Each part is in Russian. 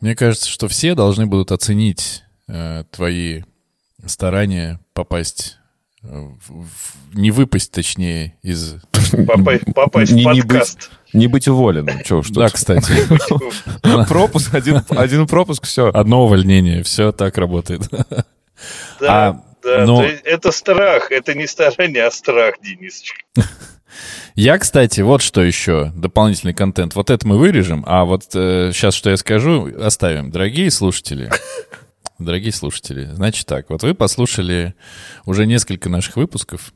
Мне кажется, что все должны будут оценить э, твои старания попасть э, в- в- не выпасть, точнее, из... Попасть, попасть Не- в не подкаст. Не быть уволенным. Че уж Да, кстати, Пропуск, один, один пропуск, все. одно увольнение, все так работает. Да, А, да, но- есть это страх, это не старание, а страх, Денисочка. Я, кстати, вот что еще, дополнительный контент. Вот это мы вырежем, а вот сейчас, что я скажу, оставим. Дорогие слушатели, дорогие слушатели, значит так, вот вы послушали уже несколько наших выпусков.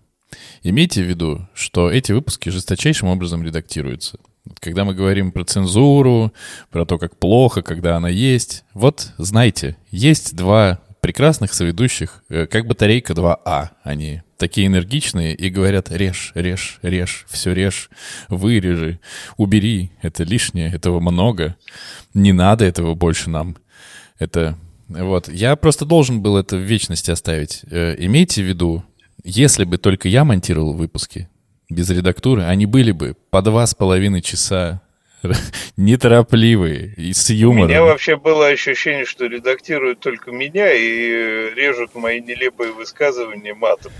Имейте в виду, что эти выпуски жесточайшим образом редактируются. Когда мы говорим про цензуру, про то, как плохо, когда она есть, вот знайте, есть два прекрасных соведущих, э, как батарейка 2А. Они такие энергичные и говорят «режь, режь, режь, все режь, вырежи, убери, это лишнее, этого много, не надо этого больше нам». Это вот. Я просто должен был это в вечности оставить. Э, Имейте в виду, если бы только я монтировал выпуски без редактуры, они были бы по два с половиной часа неторопливые и с У юмором. меня вообще было ощущение, что редактируют только меня и режут мои нелепые высказывания матом.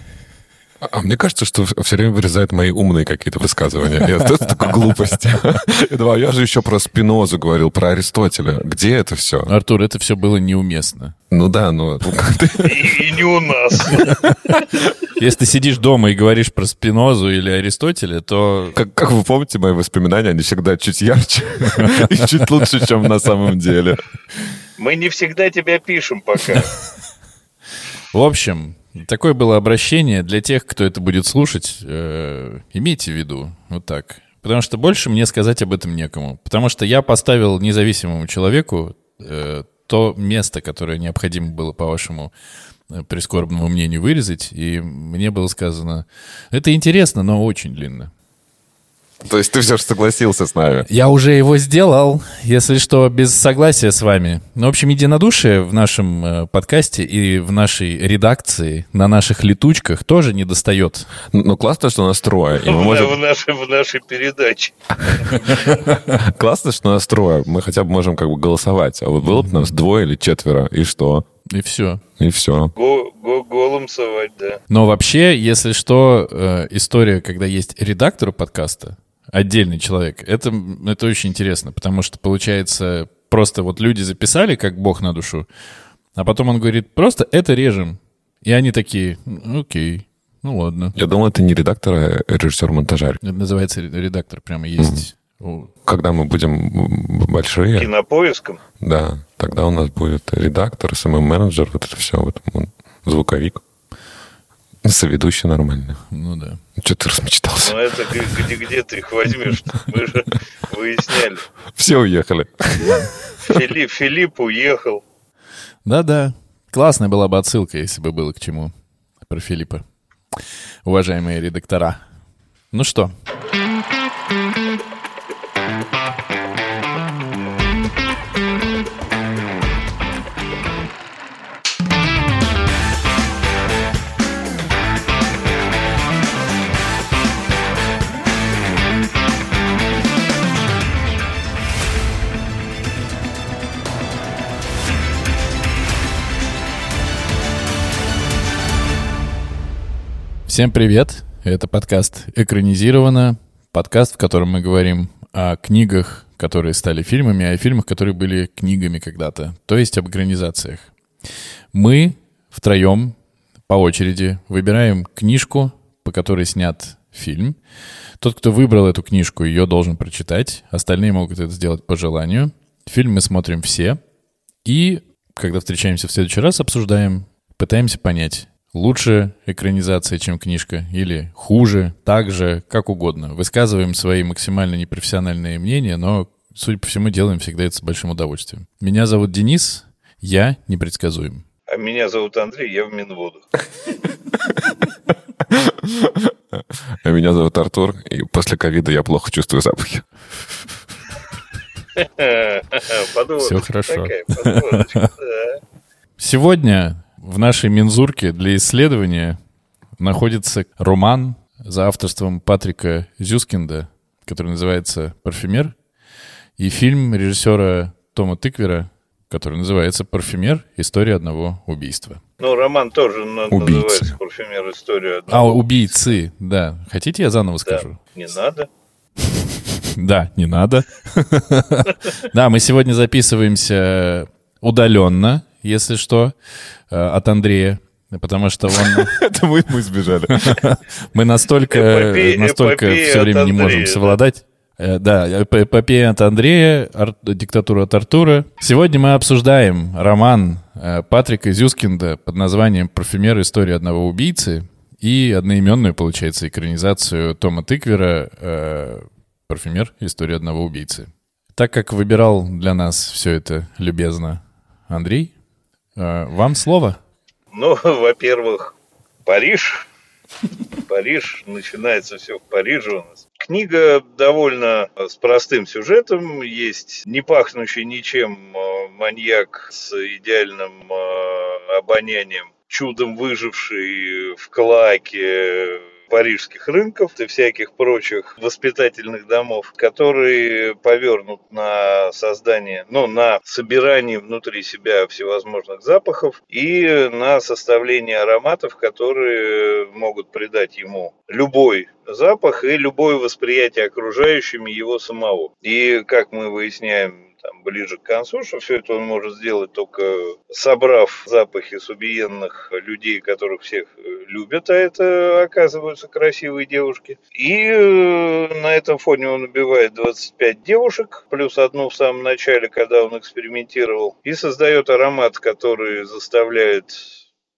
А мне кажется, что все время вырезают мои умные какие-то высказывания. Это такая глупость. Я а я же еще про Спинозу говорил, про Аристотеля. Где это все? Артур, это все было неуместно. Ну да, ну ну, и не у нас. Если ты сидишь дома и говоришь про Спинозу или Аристотеля, то как, как вы помните, мои воспоминания, они всегда чуть ярче и чуть лучше, чем на самом деле. Мы не всегда тебя пишем пока. В общем, такое было обращение для тех, кто это будет слушать. э, имейте в виду, вот так. Потому что больше мне сказать об этом некому. Потому что я поставил независимому человеку э, то место, которое необходимо было, по вашему э, прискорбному мнению, вырезать. И мне было сказано, это интересно, но очень длинно. То есть ты все же согласился с нами. Я уже его сделал, если что, без согласия с вами. Ну, в общем, единодушие в нашем э, подкасте и в нашей редакции, на наших летучках тоже не достает. Ну, классно, что нас трое. И мы В, можем... в нашей, в нашей передаче. Классно, что нас трое. Мы хотя бы можем как бы голосовать. А вот было бы нас двое или четверо, и что? И все. И все. Го, го, голым совать, да. Но вообще, если что, э, история, когда есть редактор подкаста, отдельный человек, это, это очень интересно, потому что, получается, просто вот люди записали, как бог на душу, а потом он говорит, просто это режем. И они такие, «Ну, окей, ну ладно. Я думал, это не редактор, а режиссер монтажа. Это называется ре- редактор, прямо есть. У- Когда мы будем большие, Кинопоиском. да, тогда у нас будет редактор, СММ-менеджер, вот это все, вот, звуковик. Соведущий нормальный. Ну да. Что ты размечтался? Но это г- где, где ты их возьмешь? Мы же выясняли. Все уехали. Филипп, Филипп уехал. Да-да. Классная была бы отсылка, если бы было к чему про Филиппа. Уважаемые редактора. Ну что, Всем привет! Это подкаст «Экранизировано». Подкаст, в котором мы говорим о книгах, которые стали фильмами, а о фильмах, которые были книгами когда-то. То есть об экранизациях. Мы втроем по очереди выбираем книжку, по которой снят фильм. Тот, кто выбрал эту книжку, ее должен прочитать. Остальные могут это сделать по желанию. Фильм мы смотрим все. И, когда встречаемся в следующий раз, обсуждаем, пытаемся понять, лучше экранизация, чем книжка, или хуже, так же, как угодно. Высказываем свои максимально непрофессиональные мнения, но, судя по всему, делаем всегда это с большим удовольствием. Меня зовут Денис, я непредсказуем. А меня зовут Андрей, я в Минводу. А меня зовут Артур, и после ковида я плохо чувствую запахи. Всё хорошо. Сегодня в нашей мензурке для исследования находится роман за авторством Патрика Зюскинда, который называется «Парфюмер», и фильм режиссера Тома Тыквера который называется «Парфюмер. История одного убийства». Ну, роман тоже Убийцы. называется «Парфюмер. История А, одного убийцы, да. Хотите, я заново Да. скажу? Не надо. Да, не надо. Да, мы сегодня записываемся удаленно, если что, от Андрея. Потому что он... Это мы, мы сбежали. Мы настолько, Эпопея- настолько эпопея все время не можем совладать. Э, Да, эп- эпопея от Андрея, ар- диктатура от Артура. Сегодня мы обсуждаем роман э, Патрика Зюскинда под названием «Парфюмер. История одного убийцы» и одноименную, получается, экранизацию Тома Тыквера э, «Парфюмер. История одного убийцы». Так как выбирал для нас все это любезно Андрей, э, вам слово. Ну, во-первых, Париж. Париж. Начинается все в Париже у нас. Книга довольно э, с простым сюжетом. Есть не пахнущий ничем э, маньяк с идеальным э, обонянием, чудом выживший в клаке парижских рынков и всяких прочих воспитательных домов, которые повернут на создание, ну, на собирание внутри себя всевозможных запахов и на составление ароматов, которые могут придать ему любой запах и любое восприятие окружающими его самого. И, как мы выясняем там, ближе к концу, что все это он может сделать только собрав запахи субиенных людей, которых всех э, любят, а это оказываются красивые девушки. И э, на этом фоне он убивает 25 девушек, плюс одну в самом начале, когда он экспериментировал, и создает аромат, который заставляет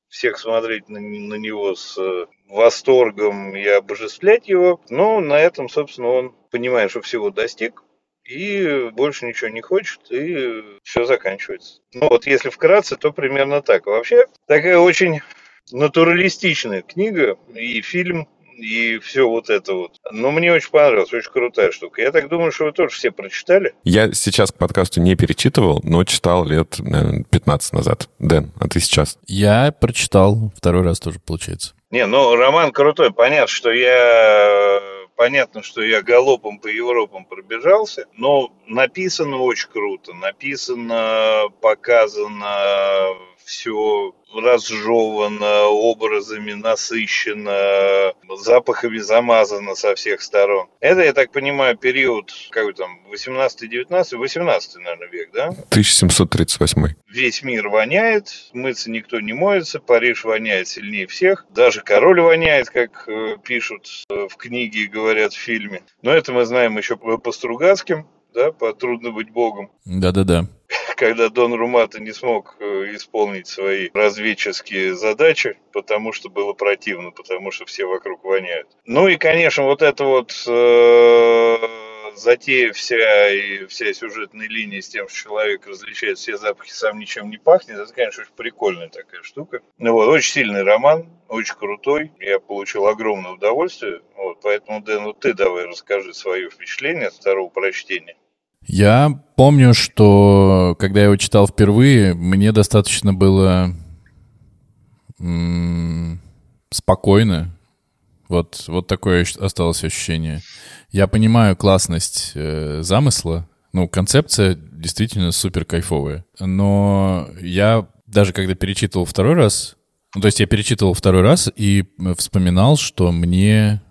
всех смотреть на, на него с э, восторгом и обожествлять его. Но на этом, собственно, он понимает, что всего достиг, и больше ничего не хочет, и все заканчивается. Ну вот если вкратце, то примерно так. Вообще такая очень натуралистичная книга и фильм, и все вот это вот. Но мне очень понравилось, очень крутая штука. Я так думаю, что вы тоже все прочитали. Я сейчас к подкасту не перечитывал, но читал лет, наверное, 15 назад. Дэн, а ты сейчас? Я прочитал второй раз тоже, получается. Не, ну роман крутой. Понятно, что я понятно, что я галопом по Европам пробежался, но написано очень круто. Написано, показано все разжевано, образами насыщено, запахами замазано со всех сторон. Это, я так понимаю, период, какой там, 18-19, 18 наверное, век, да? 1738. Весь мир воняет, мыться никто не моется, Париж воняет сильнее всех, даже король воняет, как э, пишут э, в книге и говорят в фильме. Но это мы знаем еще по по Стругацким, да, по «Трудно быть богом», Да-да-да. Когда Дон Румата не смог э, исполнить свои разведческие задачи, потому что было противно, потому что все вокруг воняют. Ну и, конечно, вот это вот э, затея вся и вся сюжетная линия с тем, что человек различает все запахи, сам ничем не пахнет, это, конечно, очень прикольная такая штука. Ну вот, очень сильный роман, очень крутой, я получил огромное удовольствие, вот, поэтому, Дэн, вот ты давай расскажи свое впечатление от второго прочтения. Я помню, что когда я его читал впервые, мне достаточно было м, спокойно. Вот, вот такое осталось ощущение. Я понимаю классность э, замысла. Ну, концепция действительно супер кайфовая. Но я даже когда перечитывал второй раз, ну, то есть я перечитывал второй раз и э, вспоминал, что мне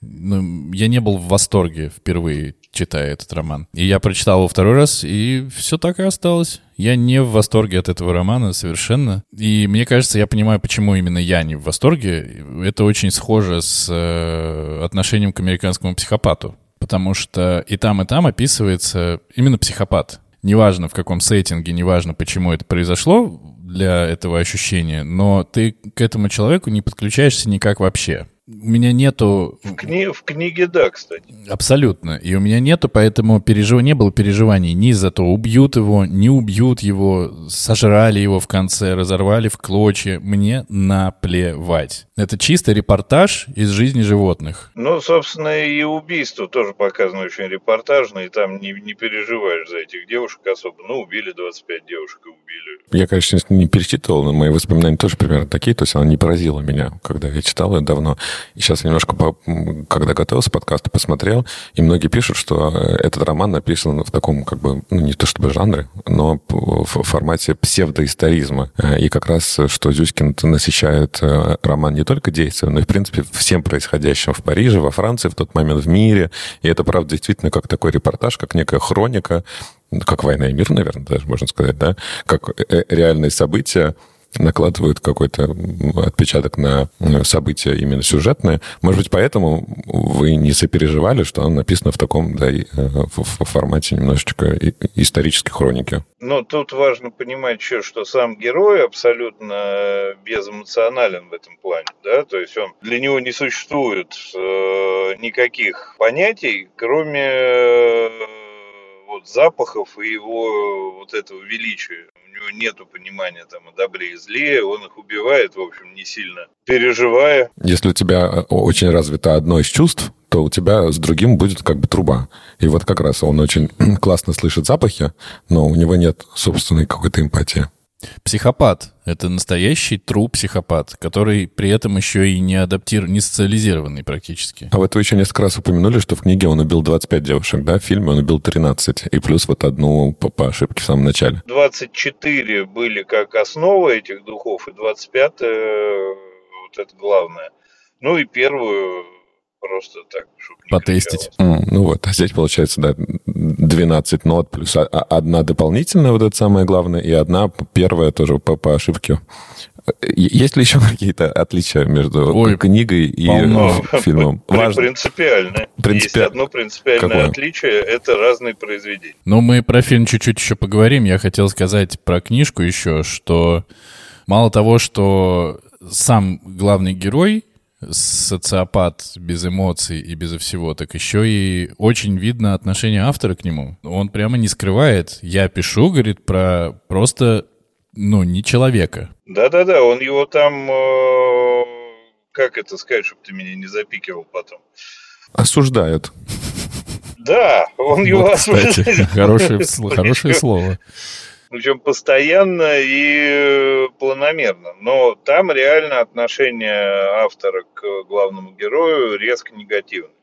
ну, я не был в восторге впервые, читая этот роман. И я прочитал его второй раз, и все так и осталось. Я не в восторге от этого романа совершенно. И мне кажется, я понимаю, почему именно я не в восторге. Это очень схоже с э, отношением к американскому психопату. Потому что и там, и там описывается именно психопат. Неважно, в каком сеттинге, неважно, почему это произошло для этого ощущения, но ты к этому человеку не подключаешься никак вообще. У меня нету... В, кни- в книге, да, кстати. Абсолютно. И у меня нету, поэтому пережив... не было переживаний ни за то, убьют его, не убьют его, сожрали его в конце, разорвали в клочья. Мне наплевать. Это чисто репортаж из жизни животных. Ну, собственно, и убийство тоже показано очень репортажно, и там не, не переживаешь за этих девушек особо. Ну, убили 25 девушек и убили. Я, конечно, не перечитывал, но мои воспоминания тоже примерно такие, то есть она не поразила меня, когда я читал это давно. И сейчас немножко, по, когда готовился подкаст, посмотрел, и многие пишут, что э, этот роман написан в таком, как бы, ну, не то чтобы жанре, но в формате псевдоисторизма. Э, и как раз, что Зюськин насыщает э, роман не только действием, но и, в принципе, всем происходящим в Париже, во Франции в тот момент, в мире. И это, правда, действительно как такой репортаж, как некая хроника, как «Война и мир», наверное, даже можно сказать, да, как реальные события, накладывают какой-то отпечаток на события именно сюжетные. Может быть, поэтому вы не сопереживали, что оно написано в таком да, в формате немножечко исторической хроники? Ну, тут важно понимать еще, что сам герой абсолютно безэмоционален в этом плане, да, то есть он для него не существует э, никаких понятий, кроме э, вот запахов и его вот этого величия него нету понимания там о добре и зле, он их убивает, в общем, не сильно переживая. Если у тебя э, очень развито одно из чувств, то у тебя с другим будет как бы труба. И вот как раз он очень классно слышит запахи, но у него нет собственной какой-то эмпатии. Психопат — это настоящий true психопат, который при этом еще и не адаптирован, не социализированный практически. А вот вы еще несколько раз упомянули, что в книге он убил 25 девушек, да? В фильме он убил 13. И плюс вот одну по, по ошибке в самом начале. 24 были как основа этих духов, и 25 вот это главное. Ну и первую просто так, чтобы Потестить. Mm, ну вот, а здесь получается, да, 12 нот плюс одна дополнительная, вот это самое главное, и одна первая тоже по, по ошибке. Есть ли еще какие-то отличия между Ой, книгой и полно. фильмом? Важно. Принципиальное. Принципи... Есть одно принципиальное Какое? отличие – это разные произведения. Ну, мы про фильм чуть-чуть еще поговорим. Я хотел сказать про книжку еще, что мало того, что сам главный герой социопат без эмоций и безо всего, так еще и очень видно отношение автора к нему. Он прямо не скрывает. Я пишу, говорит, про просто, ну, не человека. Да-да-да, он его там, э, как это сказать, чтобы ты меня не запикивал потом? Осуждает. Да, он его осуждает. Хорошее, хорошее слово причем постоянно и э, планомерно. Но там реально отношение автора к главному герою резко негативное.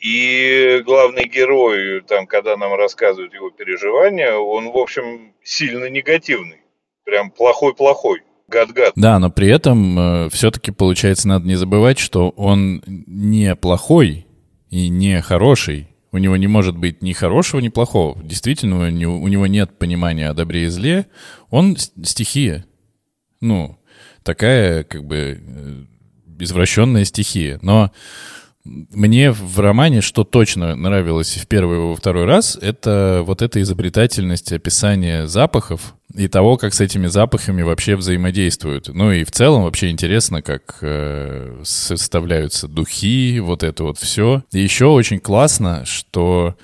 И главный герой, там, когда нам рассказывают его переживания, он, в общем, сильно негативный. Прям плохой-плохой. Гад-гад. Да, но при этом э, все-таки, получается, надо не забывать, что он не плохой и не хороший, у него не может быть ни хорошего, ни плохого. Действительно, у него, нет понимания о добре и зле. Он стихия. Ну, такая, как бы, э, извращенная стихия. Но мне в романе, что точно нравилось в первый и во второй раз, это вот эта изобретательность описания запахов и того, как с этими запахами вообще взаимодействуют. Ну и в целом вообще интересно, как э, составляются духи, вот это вот все. И еще очень классно, что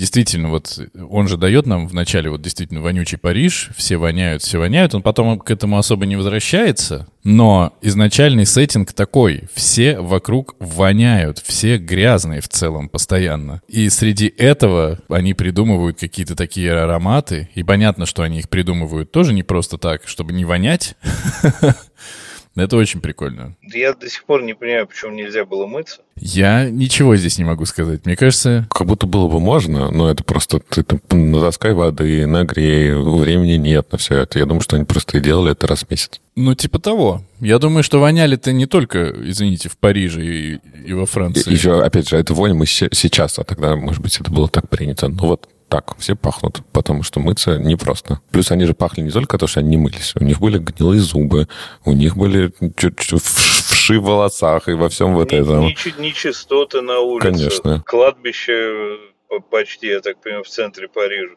действительно, вот он же дает нам в начале вот действительно вонючий Париж, все воняют, все воняют, он потом к этому особо не возвращается, но изначальный сеттинг такой, все вокруг воняют, все грязные в целом постоянно. И среди этого они придумывают какие-то такие ароматы, и понятно, что они их придумывают тоже не просто так, чтобы не вонять, Это очень прикольно. Я до сих пор не понимаю, почему нельзя было мыться. Я ничего здесь не могу сказать. Мне кажется... Как будто было бы можно, но это просто ты там натаскай воды, нагрей, времени нет на все это. Я думаю, что они просто и делали это раз в месяц. Ну, типа того. Я думаю, что воняли-то не только, извините, в Париже и, и во Франции. И, еще, опять же, это вонь мы сейчас, а тогда, может быть, это было так принято. Ну вот так, все пахнут, потому что мыться непросто. Плюс они же пахли не только то, что они не мылись. У них были гнилые зубы, у них были вши в волосах и во всем вот этом. Нечистоты на улице. Конечно. Кладбище почти, я так понимаю, в центре Парижа.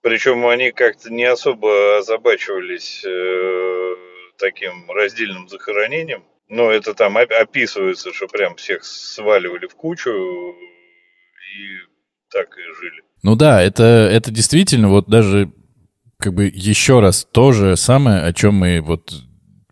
Причем они как-то не особо озабачивались э, таким раздельным захоронением. Но это там описывается, что прям всех сваливали в кучу и так и жили. Ну да, это, это действительно вот даже как бы еще раз то же самое, о чем мы вот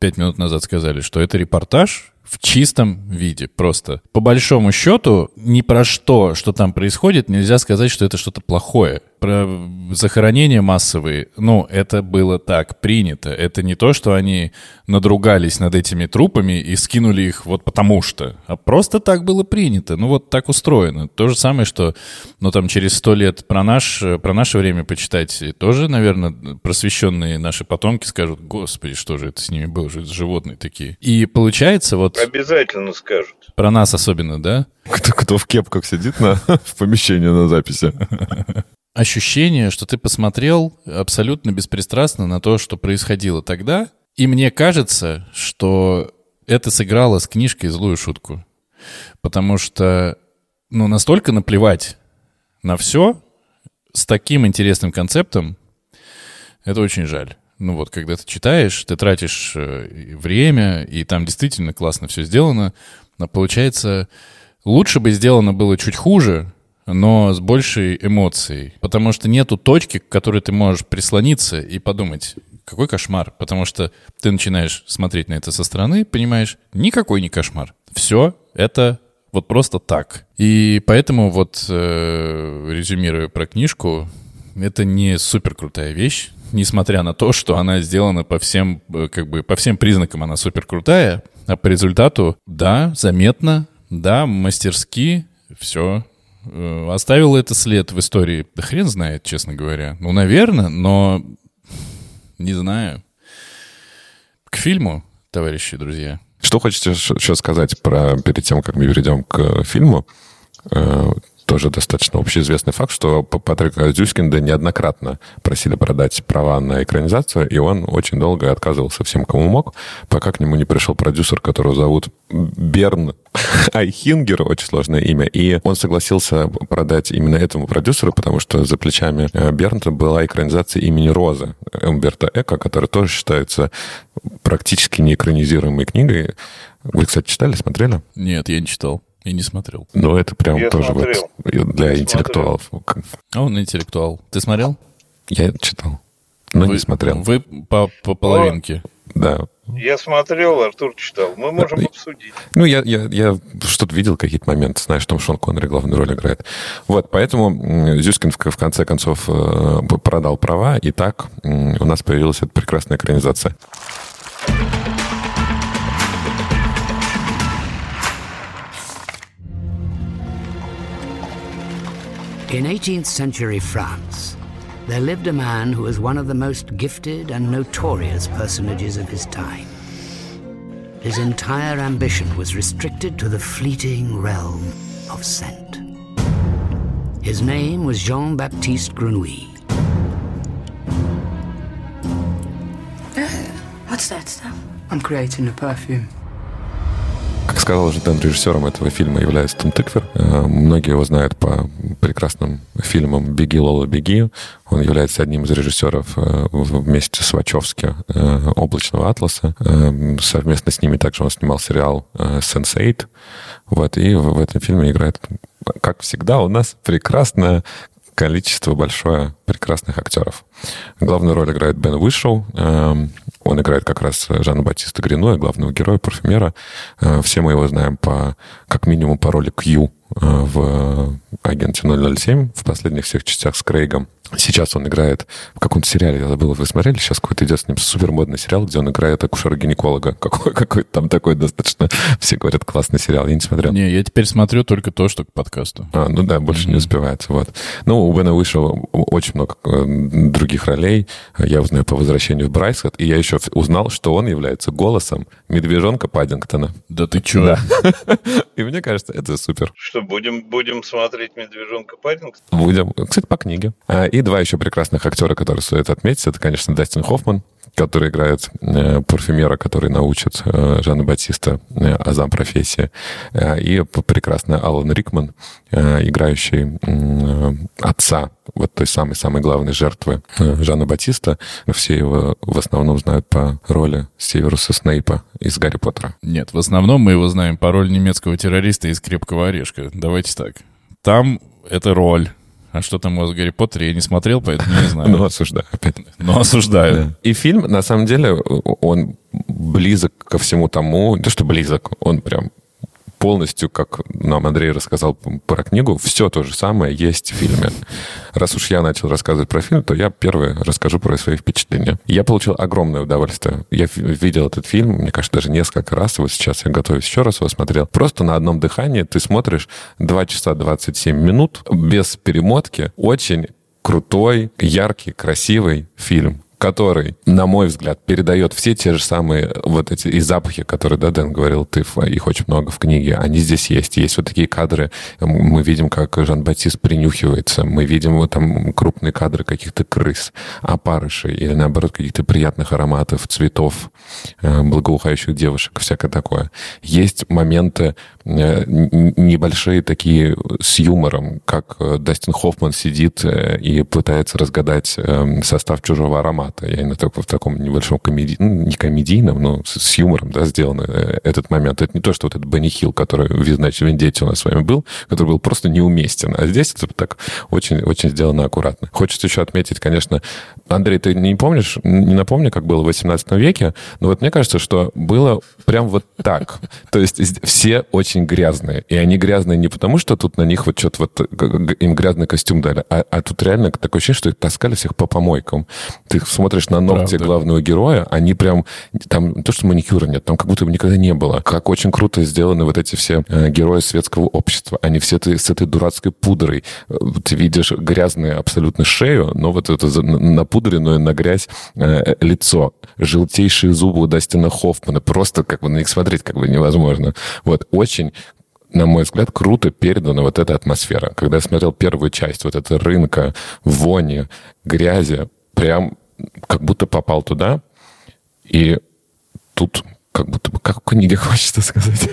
пять минут назад сказали, что это репортаж в чистом виде просто. По большому счету, ни про что, что там происходит, нельзя сказать, что это что-то плохое. Про захоронения массовые, ну, это было так принято. Это не то, что они надругались над этими трупами и скинули их вот потому что, а просто так было принято. Ну, вот так устроено. То же самое, что, ну, там, через сто лет про, наш, про наше время почитать, тоже, наверное, просвещенные наши потомки скажут, господи, что же это с ними было, же животные такие. И получается вот... Обязательно скажут. Про нас особенно, да? Кто, кто в кепках сидит на, в помещении на записи. Ощущение, что ты посмотрел абсолютно беспристрастно на то, что происходило тогда, и мне кажется, что это сыграло с книжкой злую шутку. Потому что, ну, настолько наплевать на все с таким интересным концептом, это очень жаль. Ну вот, когда ты читаешь, ты тратишь э, время, и там действительно классно все сделано, но получается, лучше бы сделано было чуть хуже, но с большей эмоцией. Потому что нету точки, к которой ты можешь прислониться и подумать, какой кошмар. Потому что ты начинаешь смотреть на это со стороны, понимаешь, никакой не кошмар. Все это вот просто так. И поэтому вот, э, резюмируя про книжку, это не супер крутая вещь, несмотря на то, что она сделана по всем, э, как бы, по всем признакам она супер крутая, а по результату, да, заметно, да, мастерски, все оставил это след в истории? Да хрен знает, честно говоря. Ну, наверное, но не знаю. К фильму, товарищи друзья. Что хочете еще сказать про перед тем, как мы перейдем к фильму? Э, тоже достаточно общеизвестный факт, что Патрика Зюскинда неоднократно просили продать права на экранизацию, и он очень долго отказывался всем, кому мог, пока к нему не пришел продюсер, которого зовут Берн Айхингер, очень сложное имя, и он согласился продать именно этому продюсеру, потому что за плечами э, Бернта была экранизация имени Розы Умберта Эко, которая тоже считается практически неэкранизируемой книгой. Вы, кстати, читали, смотрели? Нет, я не читал. И не смотрел. Ну, это прям я тоже вот для я интеллектуалов. Смотрел. А он интеллектуал. Ты смотрел? Я читал, но вы, не смотрел. Вы по, по половинке. Да. Я смотрел, Артур читал. Мы можем обсудить. Ну, я, я, я что-то видел, какие-то моменты, знаешь, что Шон Коннери главную роль играет. Вот, поэтому Зюскин в, в конце концов э, продал права, и так у нас появилась эта прекрасная экранизация. In 18th century France, there lived a man who was one of the most gifted and notorious personages of his time. His entire ambition was restricted to the fleeting realm of scent. His name was Jean Baptiste Grenouille. Oh, what's that stuff? I'm creating a perfume. Как сказал уже Дэн, режиссером этого фильма является Том Тыквер. Э, многие его знают по прекрасным фильмам «Беги, Лола, беги». Он является одним из режиссеров э, вместе с Вачовски э, «Облачного атласа». Совместно с ними также он снимал сериал «Sense8». Вот, и в этом фильме играет, как всегда, у нас прекрасная количество большое прекрасных актеров. Главную роль играет Бен Уишоу. Эм, он играет как раз Жанна Батиста Грино, главного героя, парфюмера. Э, все мы его знаем по, как минимум по роли Кью э, в «Агенте 007» в последних всех частях с Крейгом. Сейчас он играет в каком-то сериале, я забыл, вы смотрели? Сейчас какой-то идет с ним супер модный сериал, где он играет акушера-гинеколога. Какой, какой там такой достаточно, все говорят, классный сериал. Я не смотрел. Не, я теперь смотрю только то, что к подкасту. А, ну да, больше mm-hmm. не успевается. Вот. Ну, у Бена вышло очень много э, других ролей. Я узнаю по возвращению в Брайсхед, и я еще узнал, что он является голосом медвежонка Паддингтона. Да ты чё? Да. И мне кажется, это супер. Что, будем, будем смотреть медвежонка Паддингтона? Будем. Кстати, по книге. А, и два еще прекрасных актера, которые стоит отметить. Это, конечно, Дастин Хоффман, который играет э, парфюмера, который научит э, Жанна Батиста азам профессии. Э, и прекрасный Алан Рикман, играющий отца вот той самой-самой главной жертвы Жанна Батиста. Все его в основном знают по роли Северуса Снейпа из Гарри Поттера. Нет, в основном мы его знаем по роли немецкого террориста из «Крепкого орешка». Давайте так. Там это роль. А что там у вас в Гарри Поттере, я не смотрел, поэтому не знаю. Ну, осуждаю опять. Ну, осуждаю. Да. И фильм, на самом деле, он близок ко всему тому, то, что близок, он прям полностью, как нам Андрей рассказал про книгу, все то же самое есть в фильме. Раз уж я начал рассказывать про фильм, то я первый расскажу про свои впечатления. Я получил огромное удовольствие. Я видел этот фильм, мне кажется, даже несколько раз. Вот сейчас я готовюсь еще раз его смотрел. Просто на одном дыхании ты смотришь 2 часа 27 минут без перемотки. Очень крутой, яркий, красивый фильм который, на мой взгляд, передает все те же самые вот эти и запахи, которые, да, Дэн говорил, ты, их очень много в книге, они здесь есть. Есть вот такие кадры, мы видим, как Жан-Батист принюхивается, мы видим вот там крупные кадры каких-то крыс, опарышей или, наоборот, каких-то приятных ароматов, цветов, э, благоухающих девушек, всякое такое. Есть моменты э, небольшие такие с юмором, как э, Дастин Хоффман сидит и пытается разгадать состав чужого аромата, формата. Я именно так, в таком небольшом комеди... ну, не комедийном, но с, с юмором, да, сделан э, этот момент. Это не то, что вот этот Бенни Хилл, который в «Значит, Вендетте» у нас с вами был, который был просто неуместен. А здесь это так очень, очень сделано аккуратно. Хочется еще отметить, конечно, Андрей, ты не помнишь, не напомню, как было в 18 веке, но вот мне кажется, что было прям вот так. То есть все очень грязные. И они грязные не потому, что тут на них вот что-то вот им грязный костюм дали, а, а тут реально такое ощущение, что их таскали всех по помойкам. Ты смотришь на ногти Правда. главного героя, они прям... Там не то, что маникюра нет, там как будто бы никогда не было. Как очень круто сделаны вот эти все э, герои светского общества. Они все ты, с этой дурацкой пудрой. Э, ты видишь грязную абсолютно шею, но вот это напудренное на грязь э, лицо. Желтейшие зубы у Дастина Хоффмана. Просто как бы на них смотреть как бы невозможно. Вот очень на мой взгляд, круто передана вот эта атмосфера. Когда я смотрел первую часть, вот это рынка, вони, грязи, прям как будто попал туда, и тут как будто бы, как в книге хочется сказать.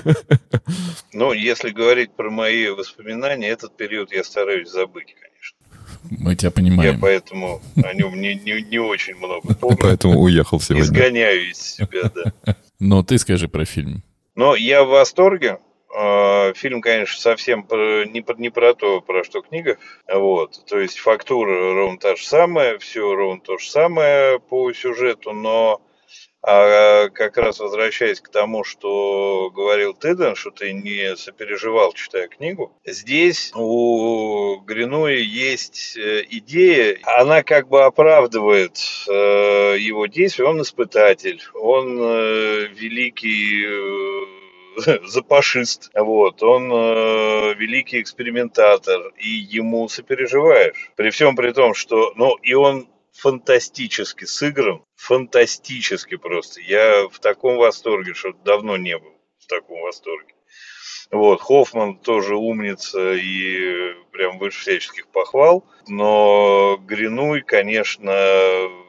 Ну, если говорить про мои воспоминания, этот период я стараюсь забыть, конечно. Мы тебя понимаем. Я поэтому о нем не, не, не очень много помню. Поэтому уехал сегодня. Изгоняю из себя, да. Но ты скажи про фильм. Но я в восторге. А, фильм, конечно, совсем не, не про то, про что книга. Вот. То есть фактура ровно та же самая, все ровно то же самое по сюжету, но а как раз возвращаясь к тому, что говорил Теден, что ты не сопереживал, читая книгу, здесь у Гринуи есть э, идея, она как бы оправдывает э, его действия, он испытатель, он э, великий запашист, вот, он э, великий экспериментатор, и ему сопереживаешь. При всем при том, что, ну, и он фантастически сыгран, фантастически просто. Я в таком восторге, что давно не был в таком восторге. Вот, Хоффман тоже умница и прям выше всяческих похвал. Но Гринуй, конечно,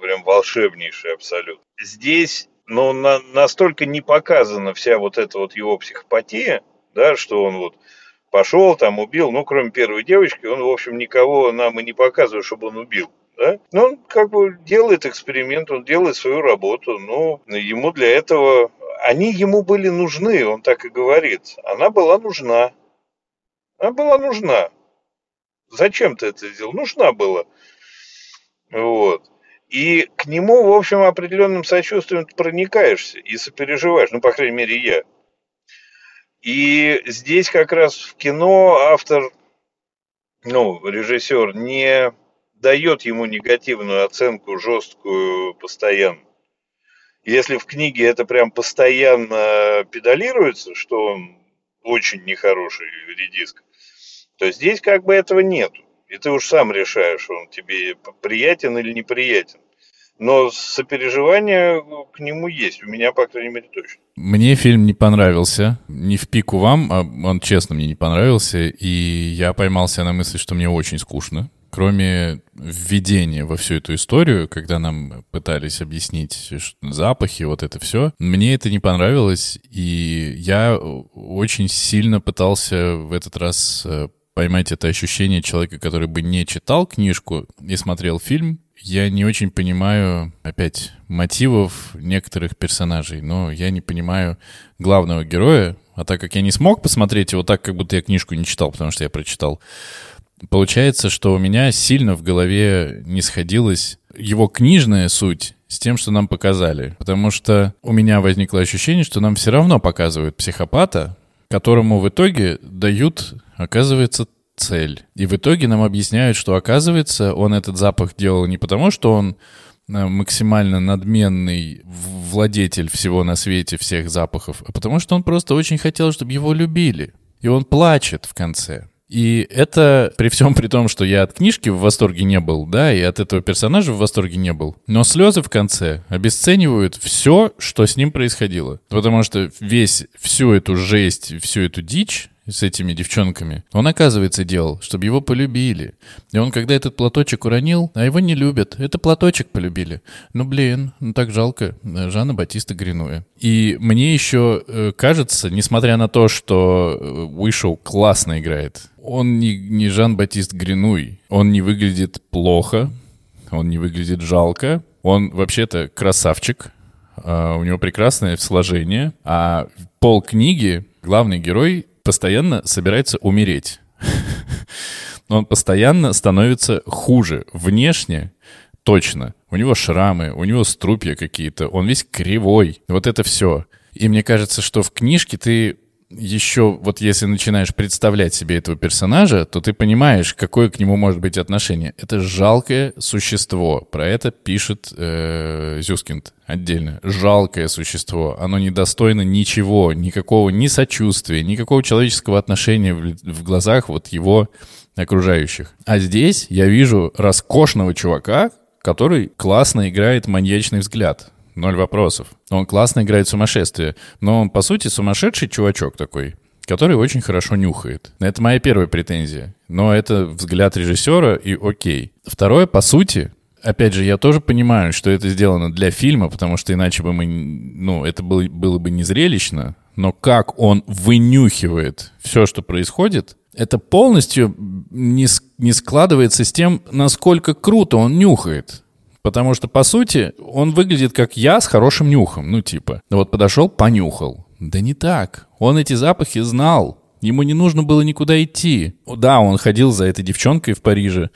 прям волшебнейший абсолютно. Здесь но на, настолько не показана вся вот эта вот его психопатия, да, что он вот пошел там, убил, ну, кроме первой девочки, он, в общем, никого нам и не показывает, чтобы он убил. Да? Но он как бы делает эксперимент, он делает свою работу, но ему для этого... Они ему были нужны, он так и говорит. Она была нужна. Она была нужна. Зачем ты это сделал? Нужна была. Вот. И к нему, в общем, определенным сочувствием проникаешься и сопереживаешь, ну, по крайней мере, я. И здесь как раз в кино автор, ну, режиссер не дает ему негативную оценку, жесткую, постоянно. Если в книге это прям постоянно педалируется, что он очень нехороший редиск, то здесь как бы этого нету. И ты уж сам решаешь, он тебе приятен или неприятен. Но сопереживание к нему есть. У меня, по крайней мере, точно. Мне фильм не понравился. Не в пику вам, а он честно мне не понравился. И я поймался на мысли, что мне очень скучно. Кроме введения во всю эту историю, когда нам пытались объяснить запахи, вот это все, мне это не понравилось. И я очень сильно пытался в этот раз э, поймать это ощущение человека, который бы не читал книжку и смотрел фильм. Я не очень понимаю, опять, мотивов некоторых персонажей, но я не понимаю главного героя. А так как я не смог посмотреть его так, как будто я книжку не читал, потому что я прочитал, получается, что у меня сильно в голове не сходилась его книжная суть с тем, что нам показали. Потому что у меня возникло ощущение, что нам все равно показывают психопата, которому в итоге дают, оказывается, цель. И в итоге нам объясняют, что, оказывается, он этот запах делал не потому, что он э, максимально надменный владетель всего на свете, всех запахов, а потому что он просто очень хотел, чтобы его любили. И он плачет в конце. И это при всем при том, что я от книжки в восторге не был, да, и от этого персонажа в восторге не был. Но слезы в конце обесценивают все, что с ним происходило. Потому что весь, всю эту жесть, всю эту дичь с этими девчонками. Он, оказывается, делал, чтобы его полюбили. И он, когда этот платочек уронил, а его не любят, это платочек полюбили. Ну, блин, ну так жалко. Жанна Батиста Гринуя. И мне еще э, кажется, несмотря на то, что э, Уишоу классно играет, он не, не Жан-Батист Гринуй. Он не выглядит плохо, он не выглядит жалко. Он вообще-то красавчик, Uh, у него прекрасное сложение, а пол книги главный герой постоянно собирается умереть. Он постоянно становится хуже. Внешне точно. У него шрамы, у него струпья какие-то, он весь кривой. Вот это все. И мне кажется, что в книжке ты еще, вот если начинаешь представлять себе этого персонажа, то ты понимаешь, какое к нему может быть отношение. Это жалкое существо. Про это пишет э, Зюскинд отдельно. Жалкое существо. Оно недостойно ничего, никакого ни сочувствия, никакого человеческого отношения в, в глазах вот его окружающих. А здесь я вижу роскошного чувака, который классно играет маньячный взгляд ноль вопросов. Он классно играет сумасшествие, но он, по сути, сумасшедший чувачок такой, который очень хорошо нюхает. Это моя первая претензия. Но это взгляд режиссера, и окей. Второе, по сути, опять же, я тоже понимаю, что это сделано для фильма, потому что иначе бы мы, ну, это было, было бы незрелищно. Но как он вынюхивает все, что происходит, это полностью не, не складывается с тем, насколько круто он нюхает. Потому что, по сути, он выглядит как я с хорошим нюхом. Ну, типа, вот подошел, понюхал. Да не так. Он эти запахи знал. Ему не нужно было никуда идти. Да, он ходил за этой девчонкой в Париже,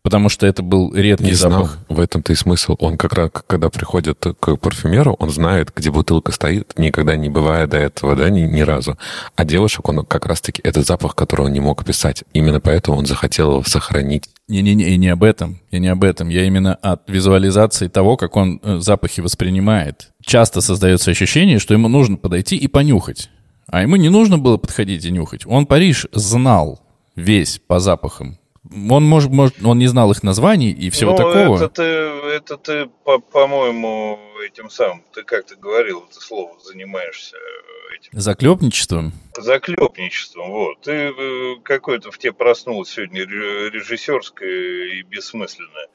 потому что это был редкий не запах. Знал. В этом-то и смысл. Он как раз, когда приходит к парфюмеру, он знает, где бутылка стоит, никогда не бывая до этого, да, ни, ни разу. А девушек, он как раз-таки, это запах, который он не мог описать. Именно поэтому он захотел его сохранить. Не-не-не, не об этом. Я не об этом. Я именно от визуализации того, как он э, запахи воспринимает. Часто создается ощущение, что ему нужно подойти и понюхать. А ему не нужно было подходить и нюхать. Он Париж знал весь по запахам. Он, может, может, он не знал их названий и всего ну, такого. Это ты, это ты по- по-моему, этим самым, ты как то говорил это слово, занимаешься этим. Заклепничеством? Заклепничеством, вот. Ты э, какой-то в тебе проснулась сегодня режиссерское и бессмысленное.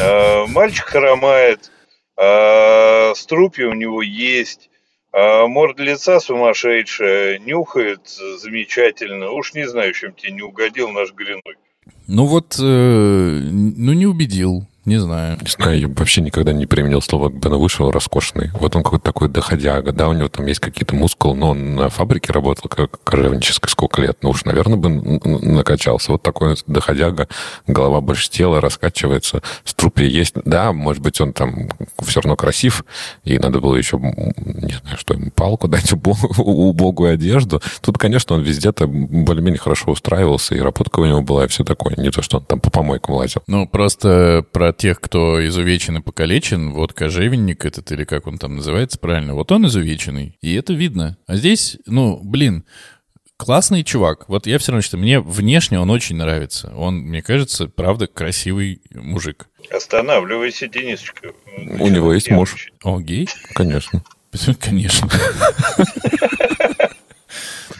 А, мальчик хромает, а, струпья у него есть, а морда лица сумасшедшая, нюхает замечательно. Уж не знаю, чем тебе не угодил наш Гриной. Ну вот, э, ну не убедил. Не знаю. Не знаю, я вообще никогда не применил слово Бена вышел роскошный. Вот он какой-то такой доходяга, да, у него там есть какие-то мускулы, но он на фабрике работал как кожевнической сколько лет, ну уж, наверное, бы накачался. Вот такой доходяга, голова больше тела, раскачивается, струпья есть. Да, может быть, он там все равно красив, и надо было еще, не знаю, что ему, палку дать, убогую одежду. Тут, конечно, он везде-то более-менее хорошо устраивался, и работка у него была, и все такое. Не то, что он там по помойкам лазил. Ну, просто про тех, кто изувечен и покалечен, вот кожевенник этот, или как он там называется правильно, вот он изувеченный, и это видно. А здесь, ну, блин, классный чувак. Вот я все равно считаю, мне внешне он очень нравится. Он, мне кажется, правда, красивый мужик. Останавливайся, Денисочка. У него есть муж. О, гей? Конечно. Конечно.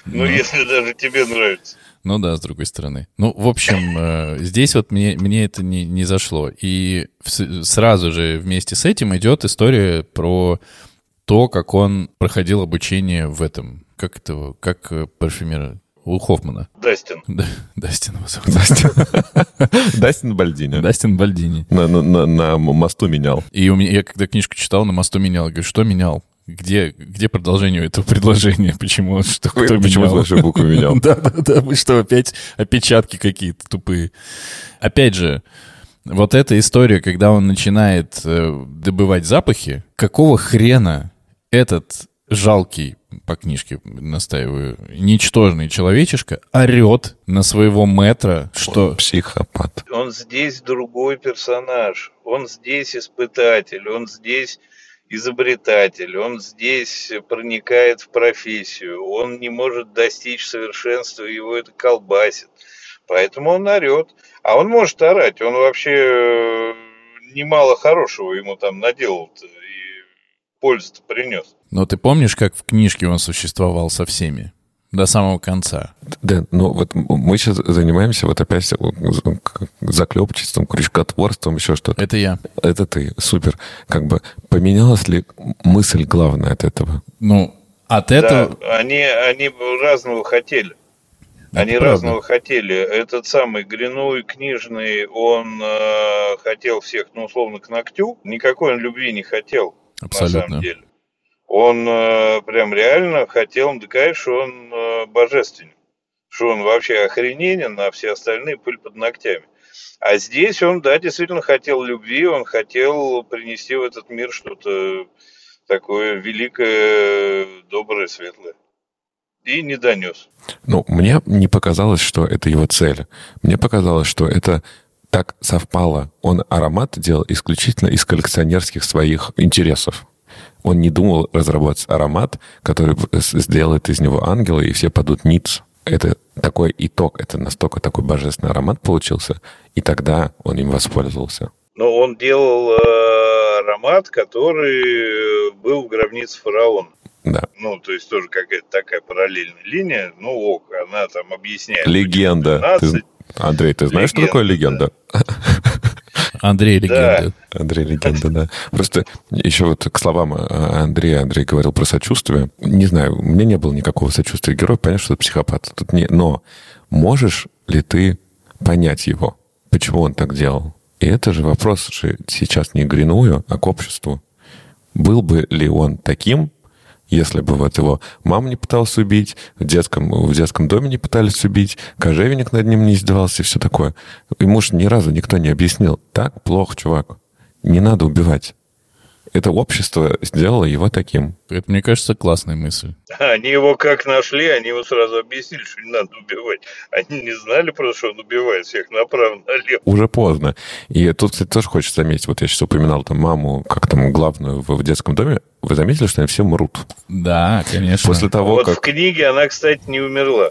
Ну, если даже тебе нравится. Ну да, с другой стороны. Ну, в общем, э, здесь вот мне, мне это не, не зашло. И в, сразу же вместе с этим идет история про то, как он проходил обучение в этом. Как это, как э, парфюмер у Хоффмана. Дастин. Да, Дастин его зовут. Дастин. Дастин Бальдини. Дастин Бальдини. На, на, на, на мосту менял. И у меня, я когда книжку читал, на мосту менял. Говорю, что менял? Где, где продолжение этого предложения? Почему что кто Почему менял? ваши буквы менял? да, да, да. Вы что, опять опечатки какие-то тупые? Опять же, вот эта история, когда он начинает э, добывать запахи, какого хрена этот жалкий по книжке настаиваю, ничтожный человечишка орет на своего метра, что... Психопат. Он здесь другой персонаж. Он здесь испытатель. Он здесь изобретатель. Он здесь проникает в профессию. Он не может достичь совершенства, его это колбасит. Поэтому он орет. А он может орать. Он вообще э, немало хорошего ему там наделал и пользу принес. Но ты помнишь, как в книжке он существовал со всеми? До самого конца. Да, ну вот мы сейчас занимаемся вот опять заклепчеством, крючкотворством, еще что-то. Это я. Это ты, супер. Как бы поменялась ли мысль главная от этого? Ну, от этого... Да, они, они разного хотели. Это Они правда. разного хотели. Этот самый Гринуй книжный, он э, хотел всех, ну, условно, к ногтю. Никакой он любви не хотел, Абсолютно. на самом деле. Он э, прям реально хотел доказать, что он э, божественен, что он вообще охрененен, а все остальные пыль под ногтями. А здесь он, да, действительно хотел любви, он хотел принести в этот мир что-то такое великое, доброе, светлое. И не донес. Ну, мне не показалось, что это его цель. Мне показалось, что это так совпало. Он аромат делал исключительно из коллекционерских своих интересов. Он не думал разработать аромат, который сделает из него ангела, и все падут ниц. Это такой итог, это настолько такой божественный аромат получился, и тогда он им воспользовался. Но он делал э, аромат, который был в гробнице фараона. Да. Ну, то есть тоже какая-то такая параллельная линия. Ну, ок, она там объясняет. Легенда. Ты, Андрей, ты знаешь, легенда, что такое легенда? Да. Андрей легенда. Да. Андрей легенда, да. Просто еще вот к словам э, Андрея, Андрей говорил про сочувствие. Не знаю, у меня не было никакого сочувствия героя, понятно, что это психопат. Тут не... Но можешь ли ты понять его? Почему он так делал? И это же вопрос же сейчас не Гриную, а к обществу. Был бы ли он таким, если бы вот его мама не пыталась убить, в детском, в детском доме не пытались убить, кожевенник над ним не издевался и все такое. Ему же ни разу никто не объяснил. Так плохо, чувак. Не надо убивать это общество сделало его таким. Это, мне кажется, классная мысль. Они его как нашли, они ему сразу объяснили, что не надо убивать. Они не знали просто, что он убивает всех направо-налево. Уже поздно. И тут, кстати, тоже хочется заметить, вот я сейчас упоминал там маму, как там главную в, в детском доме, вы заметили, что они все мрут? Да, конечно. После того, вот как... в книге она, кстати, не умерла.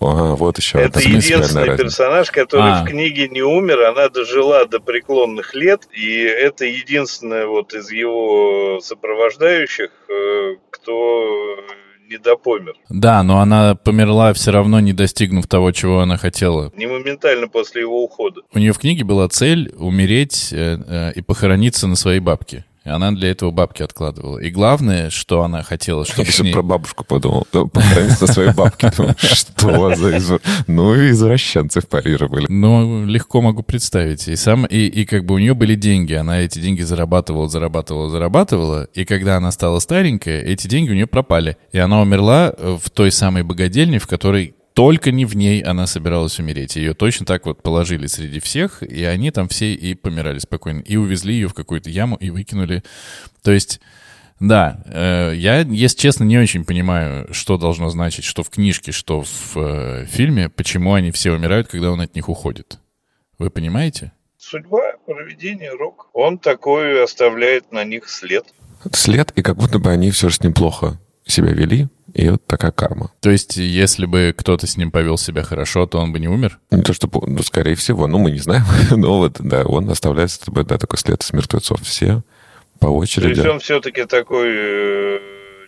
А, вот еще Это единственный разница. персонаж, который а. в книге не умер, она дожила до преклонных лет, и это единственная вот из его сопровождающих, э, кто не допомер. Да, но она померла все равно, не достигнув того, чего она хотела. Не моментально после его ухода. У нее в книге была цель умереть э, э, и похорониться на своей бабке. И она для этого бабки откладывала. И главное, что она хотела, чтобы Я ней... про бабушку подумал. Похорониться на своей бабке. Что за извр... Ну, извращенцы были. Ну, легко могу представить. И, сам, и, и как бы у нее были деньги. Она эти деньги зарабатывала, зарабатывала, зарабатывала. И когда она стала старенькая, эти деньги у нее пропали. И она умерла в той самой богадельне, в которой только не в ней она собиралась умереть. Ее точно так вот положили среди всех, и они там все и помирали спокойно. И увезли ее в какую-то яму и выкинули. То есть... Да, э, я, если честно, не очень понимаю, что должно значить, что в книжке, что в э, фильме, почему они все умирают, когда он от них уходит. Вы понимаете? Судьба, проведение рук. Он такой оставляет на них след. След, и как будто бы они все же с ним плохо себя вели, и вот такая карма. То есть, если бы кто-то с ним повел себя хорошо, то он бы не умер? Не то, что, ну, скорее всего, ну, мы не знаем, но вот, да, он оставляет с тобой, да, такой след с мертвецов. Все по очереди. То есть он все-таки такой э,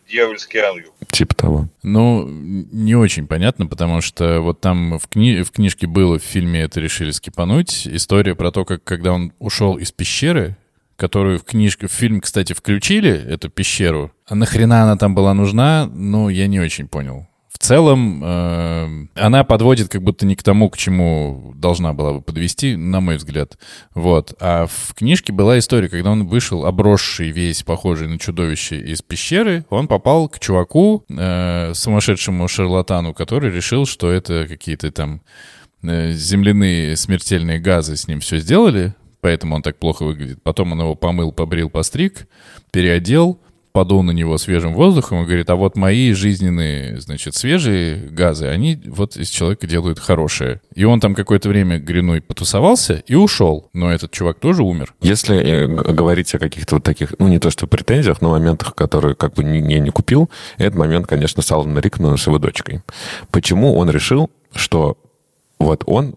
дьявольский ангел. Типа того. Ну, не очень понятно, потому что вот там в, кни... в книжке было, в фильме это решили скипануть, история про то, как когда он ушел из пещеры, которую в книжке, в фильм, кстати, включили, эту пещеру. А нахрена она там была нужна, ну, я не очень понял. В целом, э, она подводит как будто не к тому, к чему должна была бы подвести, на мой взгляд. Вот. А в книжке была история, когда он вышел, обросший весь, похожий на чудовище из пещеры, он попал к чуваку, э, сумасшедшему шарлатану, который решил, что это какие-то там э, земляные смертельные газы с ним все сделали, поэтому он так плохо выглядит. Потом он его помыл, побрил, постриг, переодел, подул на него свежим воздухом и говорит, а вот мои жизненные, значит, свежие газы, они вот из человека делают хорошее. И он там какое-то время гряной потусовался и ушел. Но этот чувак тоже умер. Если э, говорить о каких-то вот таких, ну, не то что претензиях, но моментах, которые как бы не, не, не купил, этот момент, конечно, с Аланом Рикманом с его дочкой. Почему он решил, что вот он,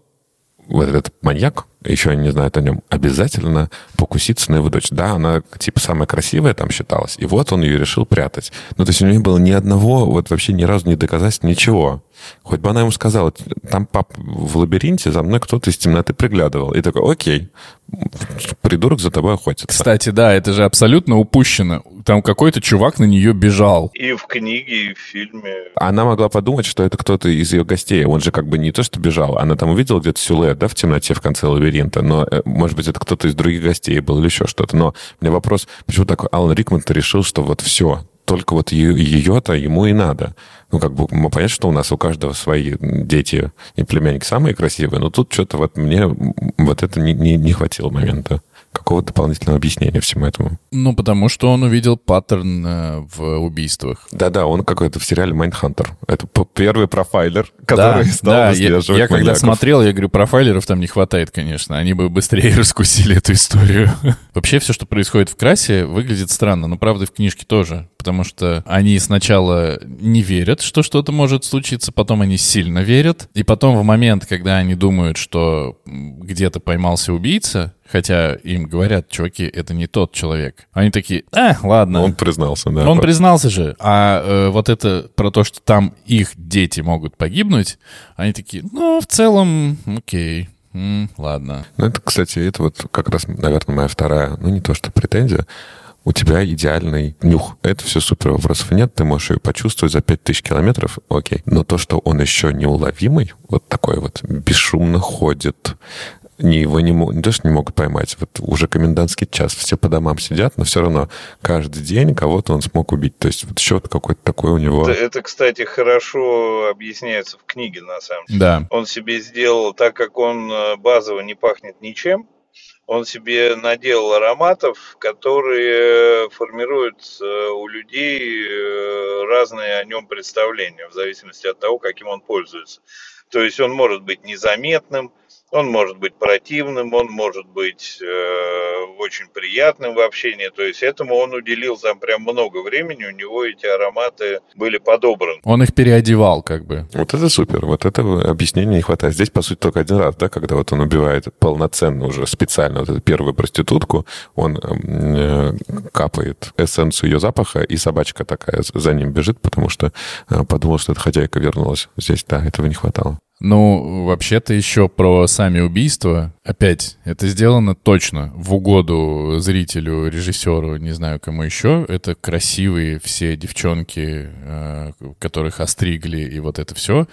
вот этот маньяк, еще не знают о нем, обязательно покуситься на его дочь. Да, она типа самая красивая там считалась, и вот он ее решил прятать. Ну, то есть у него не было ни одного, вот вообще ни разу не доказать ничего. Хоть бы она ему сказала, там, пап, в лабиринте за мной кто-то из темноты приглядывал. И такой, окей, придурок за тобой охотится. Кстати, да, это же абсолютно упущено. Там какой-то чувак на нее бежал. И в книге, и в фильме. Она могла подумать, что это кто-то из ее гостей. Он же как бы не то, что бежал. Она там увидела где-то силуэт, да, в темноте в конце лабиринта. Но, э, может быть, это кто-то из других гостей был или еще что-то. Но у меня вопрос, почему так Алан Рикман решил, что вот все, только вот ее-то ему и надо. Ну, как бы, мы понятно, что у нас у каждого свои дети и племянники самые красивые, но тут что-то вот мне вот это не, не, не хватило момента какого дополнительного объяснения всему этому. Ну, потому что он увидел паттерн э, в убийствах. Да-да, он какой-то в сериале «Майндхантер». Это первый профайлер, который да, стал да, я, я когда смотрел, я говорю, профайлеров там не хватает, конечно. Они бы быстрее раскусили эту историю. Вообще все, что происходит в красе, выглядит странно. Но, правда, в книжке тоже. Потому что они сначала не верят, что что-то может случиться, потом они сильно верят. И потом в момент, когда они думают, что где-то поймался убийца, Хотя им говорят, чуваки, это не тот человек. Они такие, а, ладно. Он признался, да. Он признался же. А э, вот это про то, что там их дети могут погибнуть, они такие, ну, в целом, окей. М, ладно. Ну, это, кстати, это вот как раз, наверное, моя вторая, ну, не то что претензия, у тебя идеальный нюх. Это все супер, вопросов нет, ты можешь ее почувствовать за 5000 километров, окей. Но то, что он еще неуловимый, вот такой вот бесшумно ходит, не, его не, не то, что не могут поймать, вот уже комендантский час, все по домам сидят, но все равно каждый день кого-то он смог убить. То есть вот счет какой-то такой у него. Это, это, кстати, хорошо объясняется в книге, на самом деле. Да. Он себе сделал, так как он э, базово не пахнет ничем, он себе наделал ароматов, которые формируют э, у людей э, разные о нем представления, в зависимости от того, каким он пользуется. То есть он может быть незаметным, он может быть противным, он может быть э, очень приятным в общении. То есть этому он уделил там прям много времени, у него эти ароматы были подобраны. Он их переодевал как бы. Вот это супер, вот этого объяснения не хватает. Здесь, по сути, только один раз, да, когда вот он убивает полноценно уже специально вот эту первую проститутку, он э, капает эссенцию ее запаха, и собачка такая за ним бежит, потому что э, подумал, что эта хозяйка вернулась. Здесь, да, этого не хватало. Ну, вообще-то еще про сами убийства. Опять, это сделано точно в угоду зрителю, режиссеру, не знаю кому еще. Это красивые все девчонки, э, которых остригли и вот это все.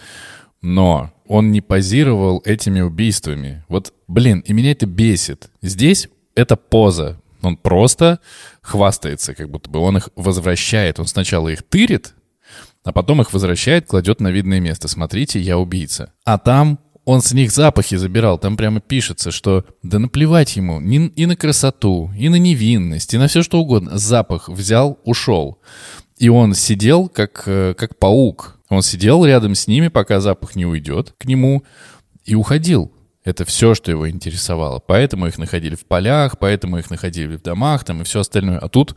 Но он не позировал этими убийствами. Вот, блин, и меня это бесит. Здесь это поза. Он просто хвастается, как будто бы он их возвращает. Он сначала их тырит, а потом их возвращает, кладет на видное место. Смотрите, я убийца. А там он с них запахи забирал. Там прямо пишется, что да наплевать ему и на красоту, и на невинность, и на все что угодно. Запах взял, ушел. И он сидел как, э, как паук. Он сидел рядом с ними, пока запах не уйдет к нему, и уходил. Это все, что его интересовало. Поэтому их находили в полях, поэтому их находили в домах там и все остальное. А тут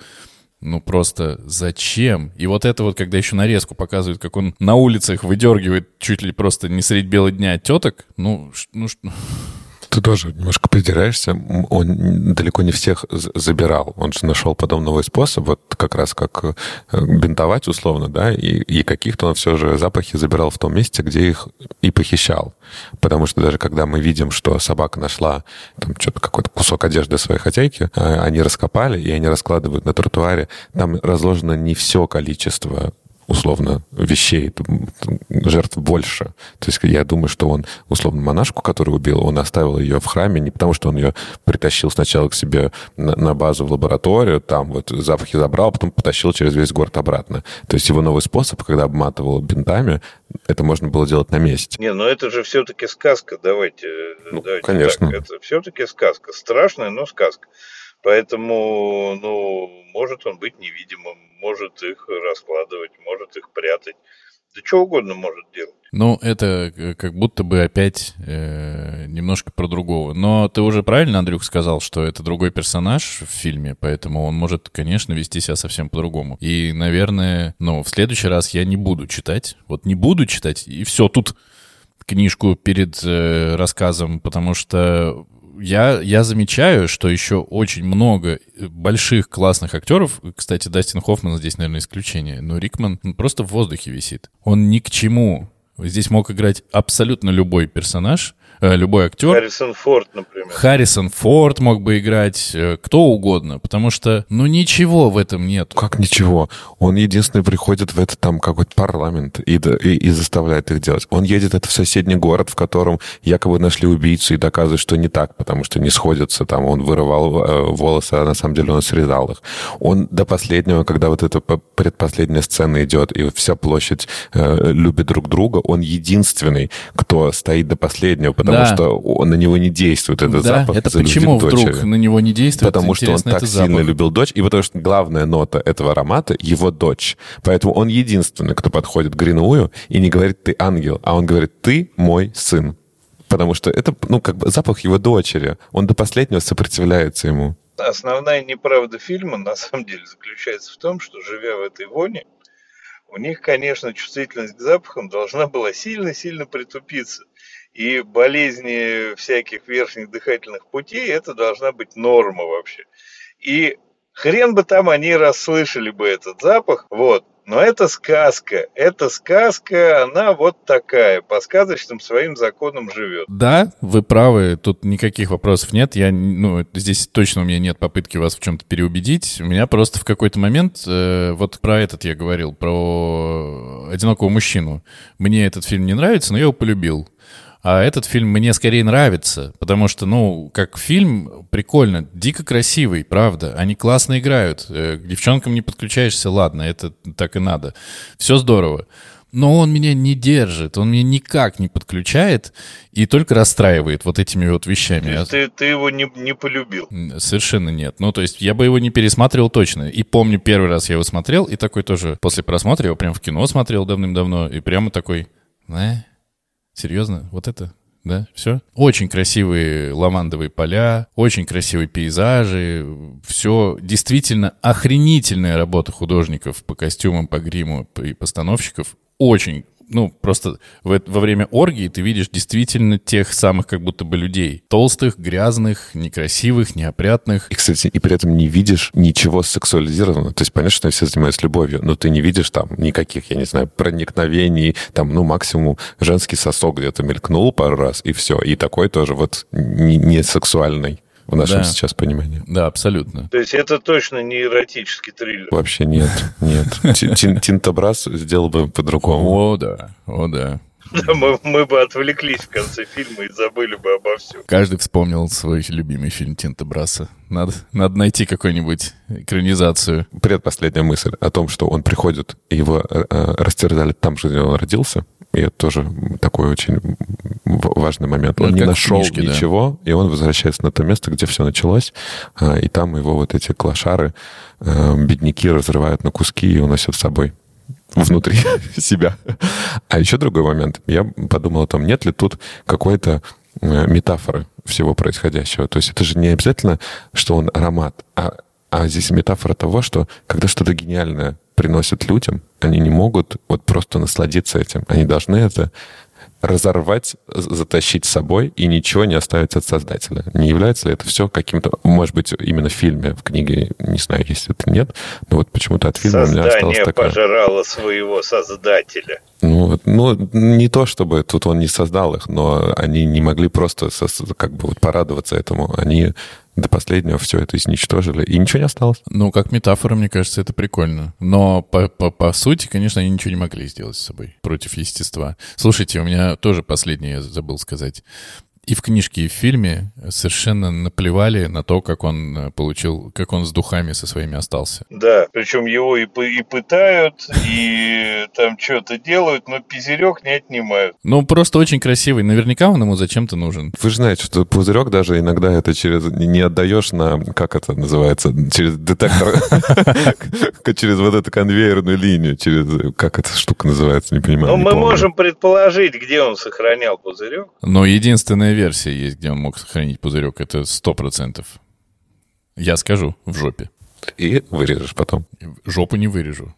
ну просто зачем? И вот это вот, когда еще нарезку показывают, как он на улицах выдергивает чуть ли просто не средь бела дня теток, ну, ну ты тоже немножко придираешься. Он далеко не всех забирал. Он же нашел потом новый способ, вот как раз как э, бинтовать условно, да, и, и каких-то он все же запахи забирал в том месте, где их и похищал. Потому что даже когда мы видим, что собака нашла там что-то, какой-то кусок одежды своей хозяйки, а, они раскопали, и они раскладывают на тротуаре, там разложено не все количество условно, вещей, жертв больше. То есть я думаю, что он, условно, монашку, которую убил, он оставил ее в храме не потому, что он ее притащил сначала к себе на, на базу в лабораторию, там вот запахи забрал, потом потащил через весь город обратно. То есть его новый способ, когда обматывал бинтами, это можно было делать на месте. Не, но это же все-таки сказка, давайте. Ну, давайте конечно. Так. Это все-таки сказка. Страшная, но сказка. Поэтому, ну, может он быть невидимым, может их раскладывать, может их прятать. Да что угодно может делать. Ну, это как будто бы опять э, немножко про другого. Но ты уже правильно, Андрюх, сказал, что это другой персонаж в фильме, поэтому он может, конечно, вести себя совсем по-другому. И, наверное, ну, в следующий раз я не буду читать. Вот не буду читать, и все, тут книжку перед э, рассказом, потому что я, я замечаю, что еще очень много больших классных актеров, кстати, Дастин Хоффман здесь, наверное, исключение, но Рикман просто в воздухе висит. Он ни к чему. Здесь мог играть абсолютно любой персонаж, Э, любой актер. Харрисон Форд, например. Харрисон Форд мог бы играть, э, кто угодно, потому что, ну, ничего в этом нет. Как ничего? Он единственный приходит в этот там какой-то парламент и, и, и заставляет их делать. Он едет это в соседний город, в котором якобы нашли убийцу и доказывает, что не так, потому что не сходятся там. Он вырывал э, волосы, а на самом деле он срезал их. Он до последнего, когда вот эта предпоследняя сцена идет, и вся площадь э, любит друг друга, он единственный, кто стоит до последнего, потому потому да. что он, на него не действует этот да, запах. Это почему вдруг дочери. на него не действует? Потому что он так сильно запах. любил дочь, и потому что главная нота этого аромата — его дочь. Поэтому он единственный, кто подходит к Гринуую и не говорит «ты ангел», а он говорит «ты мой сын». Потому что это, ну, как бы запах его дочери. Он до последнего сопротивляется ему. Основная неправда фильма, на самом деле, заключается в том, что, живя в этой воне, у них, конечно, чувствительность к запахам должна была сильно-сильно притупиться и болезни всяких верхних дыхательных путей, это должна быть норма вообще. И хрен бы там они расслышали бы этот запах, вот. Но это сказка, это сказка, она вот такая, по сказочным своим законам живет. Да, вы правы, тут никаких вопросов нет. Я, ну, здесь точно у меня нет попытки вас в чем-то переубедить. У меня просто в какой-то момент, э, вот про этот я говорил, про одинокого мужчину. Мне этот фильм не нравится, но я его полюбил. А этот фильм мне скорее нравится, потому что, ну, как фильм прикольно, дико красивый, правда. Они классно играют. Э, к девчонкам не подключаешься, ладно, это так и надо. Все здорово. Но он меня не держит, он меня никак не подключает и только расстраивает вот этими вот вещами. Ты, ты его не, не полюбил? Совершенно нет. Ну, то есть я бы его не пересматривал точно. И помню, первый раз я его смотрел, и такой тоже после просмотра, я его прям в кино смотрел давным-давно, и прямо такой, э, Серьезно? Вот это? Да, все. Очень красивые лавандовые поля, очень красивые пейзажи. Все действительно охренительная работа художников по костюмам, по гриму и постановщиков. Очень ну, просто в, во время оргии ты видишь действительно тех самых как будто бы людей. Толстых, грязных, некрасивых, неопрятных. И, кстати, и при этом не видишь ничего сексуализированного. То есть, понятно, что все занимаются любовью, но ты не видишь там никаких, я не знаю, проникновений, там, ну, максимум женский сосок где-то мелькнул пару раз, и все. И такой тоже вот не, не сексуальный в нашем да. сейчас понимании. Да, абсолютно. То есть это точно не эротический триллер? Вообще нет, нет. Тинтобрас сделал бы по-другому. О, да, о, да. Да, мы, мы бы отвлеклись в конце фильма и забыли бы обо всем. Каждый вспомнил свой любимый фильм Тинта Браса. Надо, надо найти какую-нибудь экранизацию. Предпоследняя мысль о том, что он приходит, и его э, э растерзали там, где он родился. И это тоже такой очень важный момент. Он ну, не нашел книжке, ничего, да. и он возвращается на то место, где все началось, э, и там его вот эти клошары, э, бедняки разрывают на куски и уносят с собой внутри себя. А еще другой момент. Я подумал о том, нет ли тут какой-то э, метафоры всего происходящего. То есть это же не обязательно, что он аромат, а, а здесь метафора того, что когда что-то гениальное приносят людям, они не могут вот просто насладиться этим. Они должны это разорвать, затащить с собой и ничего не оставить от создателя. Не является ли это все каким-то, может быть, именно в фильме, в книге, не знаю, если это нет, но вот почему-то от фильма Создание у меня осталось такое... пожирало своего создателя. Ну, ну, не то чтобы тут он не создал их, но они не могли просто как бы вот порадоваться этому. Они до последнего все это изничтожили, и ничего не осталось. Ну, как метафора, мне кажется, это прикольно. Но по, по, по сути, конечно, они ничего не могли сделать с собой против естества. Слушайте, у меня тоже последнее забыл сказать. И в книжке, и в фильме совершенно наплевали на то, как он э, получил, как он с духами со своими остался. Да, причем его и, и пытают, и там что-то делают, но пузырек не отнимают. Ну, просто очень красивый. Наверняка он ему зачем-то нужен. Вы же знаете, что пузырек даже иногда это через не отдаешь на, как это называется, через детектор, через вот эту конвейерную линию, через, как эта штука называется, не понимаю. Ну, мы можем предположить, где он сохранял пузырек. Но единственная версия есть, где он мог сохранить пузырек, это сто процентов. Я скажу, в жопе. И вырежешь потом. Жопу не вырежу.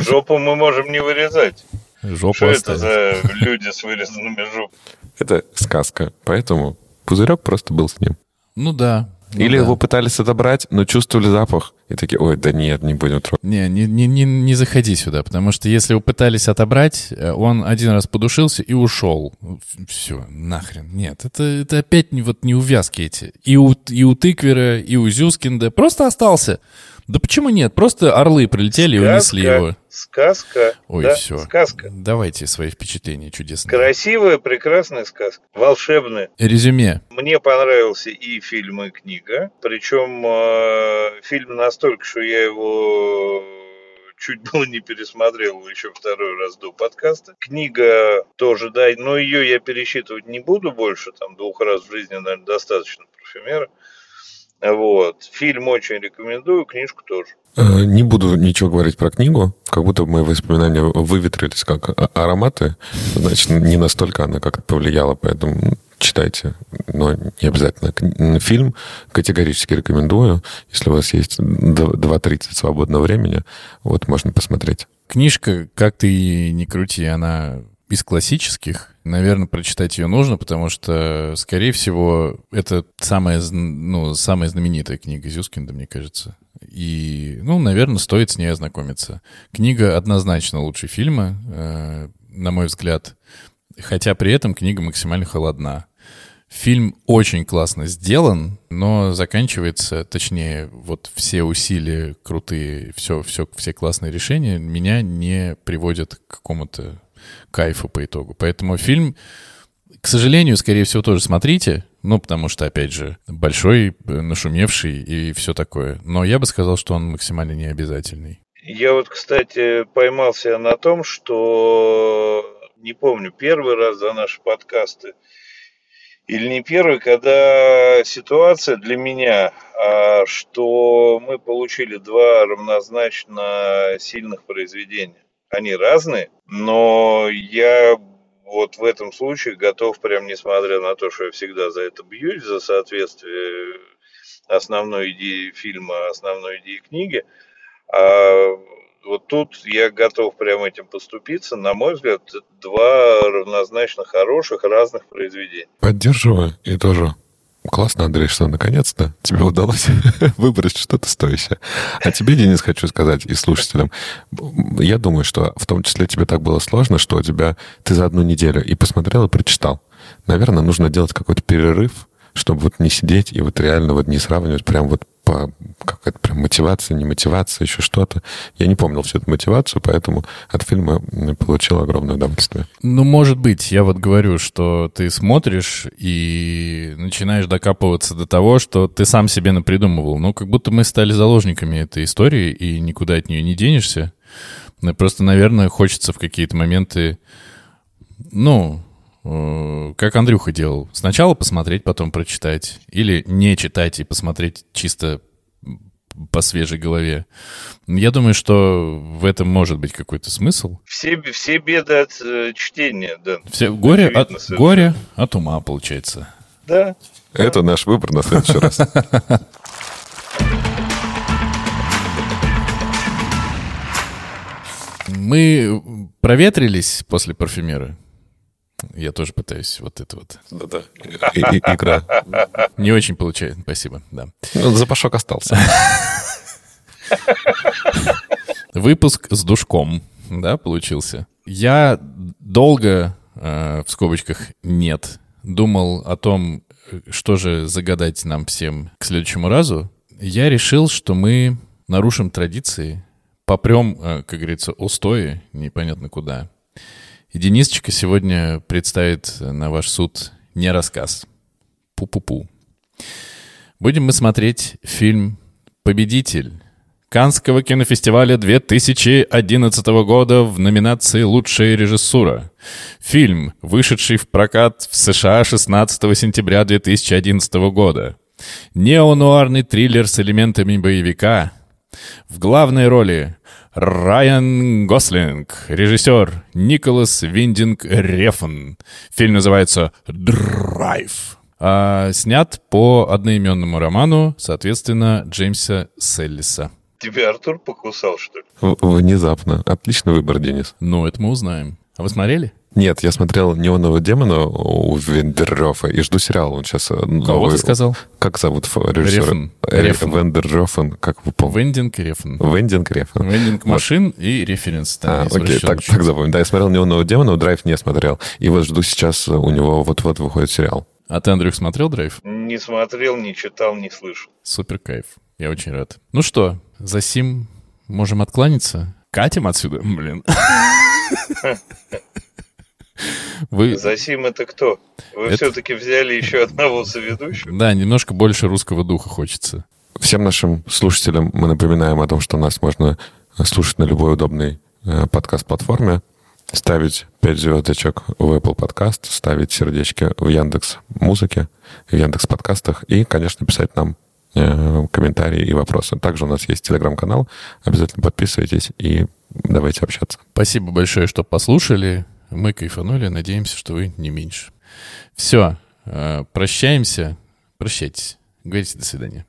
Жопу мы можем не вырезать. Жопу Что это за люди с вырезанными жопами? Это сказка, поэтому пузырек просто был с ним. Ну да. Ну Или его пытались отобрать, но чувствовали запах. И такие, ой, да нет, не будем трогать. Не, не, не, не, не заходи сюда, потому что если его пытались отобрать, э, он один раз подушился и ушел. Все, нахрен. Нет, это, это опять не, вот не увязки эти. И у, и у Тыквера, и у Зюскинда. Просто остался. Да почему нет? Просто орлы прилетели и унесли его. Сказка. Ой, да, все. Сказка. Давайте свои впечатления чудесные. Красивая, прекрасная сказка. Волшебная. Резюме. Мне понравился и фильм, и книга. Причем э, фильм настолько, что я его чуть было не пересмотрел еще второй раз до подкаста. Книга тоже, да, но ее я пересчитывать не буду больше, там двух раз в жизни, наверное, достаточно парфюмера. Вот. Фильм очень рекомендую, книжку тоже. Э, Не буду ничего говорить про книгу, как будто мои воспоминания выветрились как а- ароматы. Значит, не настолько она как-то повлияла, поэтому читайте, но не обязательно. Фильм категорически рекомендую. Если у вас есть д- 2.30 свободного времени, вот можно посмотреть. Книжка, как ты не крути, она из классических. Наверное, прочитать ее нужно, потому что, скорее всего, это самая, ну, самая знаменитая книга Зюскинда, мне кажется. И, ну, наверное, стоит с ней ознакомиться. Книга однозначно лучше фильма, э, на мой взгляд. Хотя при этом книга максимально холодна. Фильм очень классно сделан, но заканчивается, точнее, вот все усилия крутые, все, все, все классные решения меня не приводят к какому-то кайфу по итогу. Поэтому фильм, к сожалению, скорее всего, тоже смотрите, ну, потому что, опять же, большой, э, нашумевший и все такое. Но я бы сказал, что он максимально необязательный. Я вот, кстати, поймался на том, что не помню, первый раз за наши подкасты или не первый, когда ситуация для меня, а, что мы получили два равнозначно сильных произведения. Они разные, но я вот в этом случае готов, прям несмотря на то, что я всегда за это бьюсь, за соответствие основной идеи фильма, основной идеи книги, а вот тут я готов прям этим поступиться. На мой взгляд, два равнозначно хороших разных произведения. Поддерживаю и тоже Классно, Андрей, что наконец-то тебе удалось выбрать что-то стоящее. А тебе, Денис, хочу сказать, и слушателям, я думаю, что в том числе тебе так было сложно, что у тебя ты за одну неделю и посмотрел, и прочитал. Наверное, нужно делать какой-то перерыв, чтобы вот не сидеть и вот реально вот не сравнивать прям вот по какая-то прям мотивация, не мотивация, еще что-то. Я не помнил всю эту мотивацию, поэтому от фильма получил огромное удовольствие. Ну, может быть, я вот говорю, что ты смотришь и начинаешь докапываться до того, что ты сам себе напридумывал. Ну, как будто мы стали заложниками этой истории, и никуда от нее не денешься. Просто, наверное, хочется в какие-то моменты, ну, как Андрюха делал. Сначала посмотреть, потом прочитать. Или не читать и посмотреть чисто по свежей голове. Я думаю, что в этом может быть какой-то смысл. Все, все беды от э, чтения, да. Все, горе, от, горе от ума, получается. Да. Это да. наш выбор на следующий раз. Мы проветрились после парфюмера. Я тоже пытаюсь вот это вот. Да-да. Игра. Не очень получается. Спасибо, да. Ну, запашок остался. Выпуск с душком, да, получился. Я долго, э, в скобочках, нет, думал о том, что же загадать нам всем к следующему разу. Я решил, что мы нарушим традиции, попрем, э, как говорится, устои, непонятно куда. И Денисочка сегодня представит на ваш суд не рассказ. Пу-пу-пу. Будем мы смотреть фильм «Победитель» Канского кинофестиваля 2011 года в номинации «Лучшая режиссура». Фильм, вышедший в прокат в США 16 сентября 2011 года. Неонуарный триллер с элементами боевика. В главной роли Райан Гослинг, режиссер Николас Виндинг Рефн. Фильм называется «Драйв». А снят по одноименному роману, соответственно, Джеймса Селлиса. Тебя Артур покусал, что ли? В- Внезапно. Отличный выбор, Денис. Ну, это мы узнаем. А вы смотрели? Нет, я смотрел «Неонового демона» у Вендеррофа и жду сериал. Он сейчас... Кого ты сказал? Как зовут режиссера? Рефн. Э, Рефн. Вендеррофен, как вы помните? Вендинг Рефн. Вендинг Рефн. Вендинг Вот. машин и референс. там А, окей, так, так запомню. Да, я смотрел «Неонового демона», «Драйв» не смотрел. И вот жду сейчас, у него вот-вот выходит сериал. А ты, Андрюх, смотрел «Драйв»? Не смотрел, не читал, не слышал. Супер кайф. Я очень рад. Ну что, за сим можем откланяться? Катим отсюда? Блин. Вы... Засим это кто? Вы Это- все-таки взяли еще одного соведущего? Да, немножко больше русского духа хочется. Всем нашим слушателям мы напоминаем о том, что нас можно слушать на любой удобной э, подкаст-платформе, ставить 5 звездочек в Apple Podcast, ставить сердечки в Яндекс Музыке, в Яндекс Подкастах и, конечно, писать нам комментарии и вопросы. Также у нас есть телеграм-канал. Обязательно подписывайтесь и давайте общаться. Спасибо большое, что послушали. Мы кайфанули. Надеемся, что вы не меньше. Все. Прощаемся. Прощайтесь. Говорите до свидания.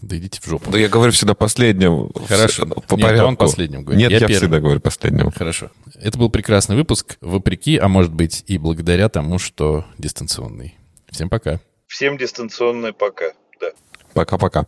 Да идите в жопу. Да я говорю всегда последним. Хорошо. По Нет, порядку. он последним говорит. Нет, Я я, первым. всегда говорю последним. Хорошо. Это был прекрасный выпуск, вопреки, а может быть и благодаря тому, что дистанционный. Всем пока. Всем дистанционное пока. Да. Пока-пока.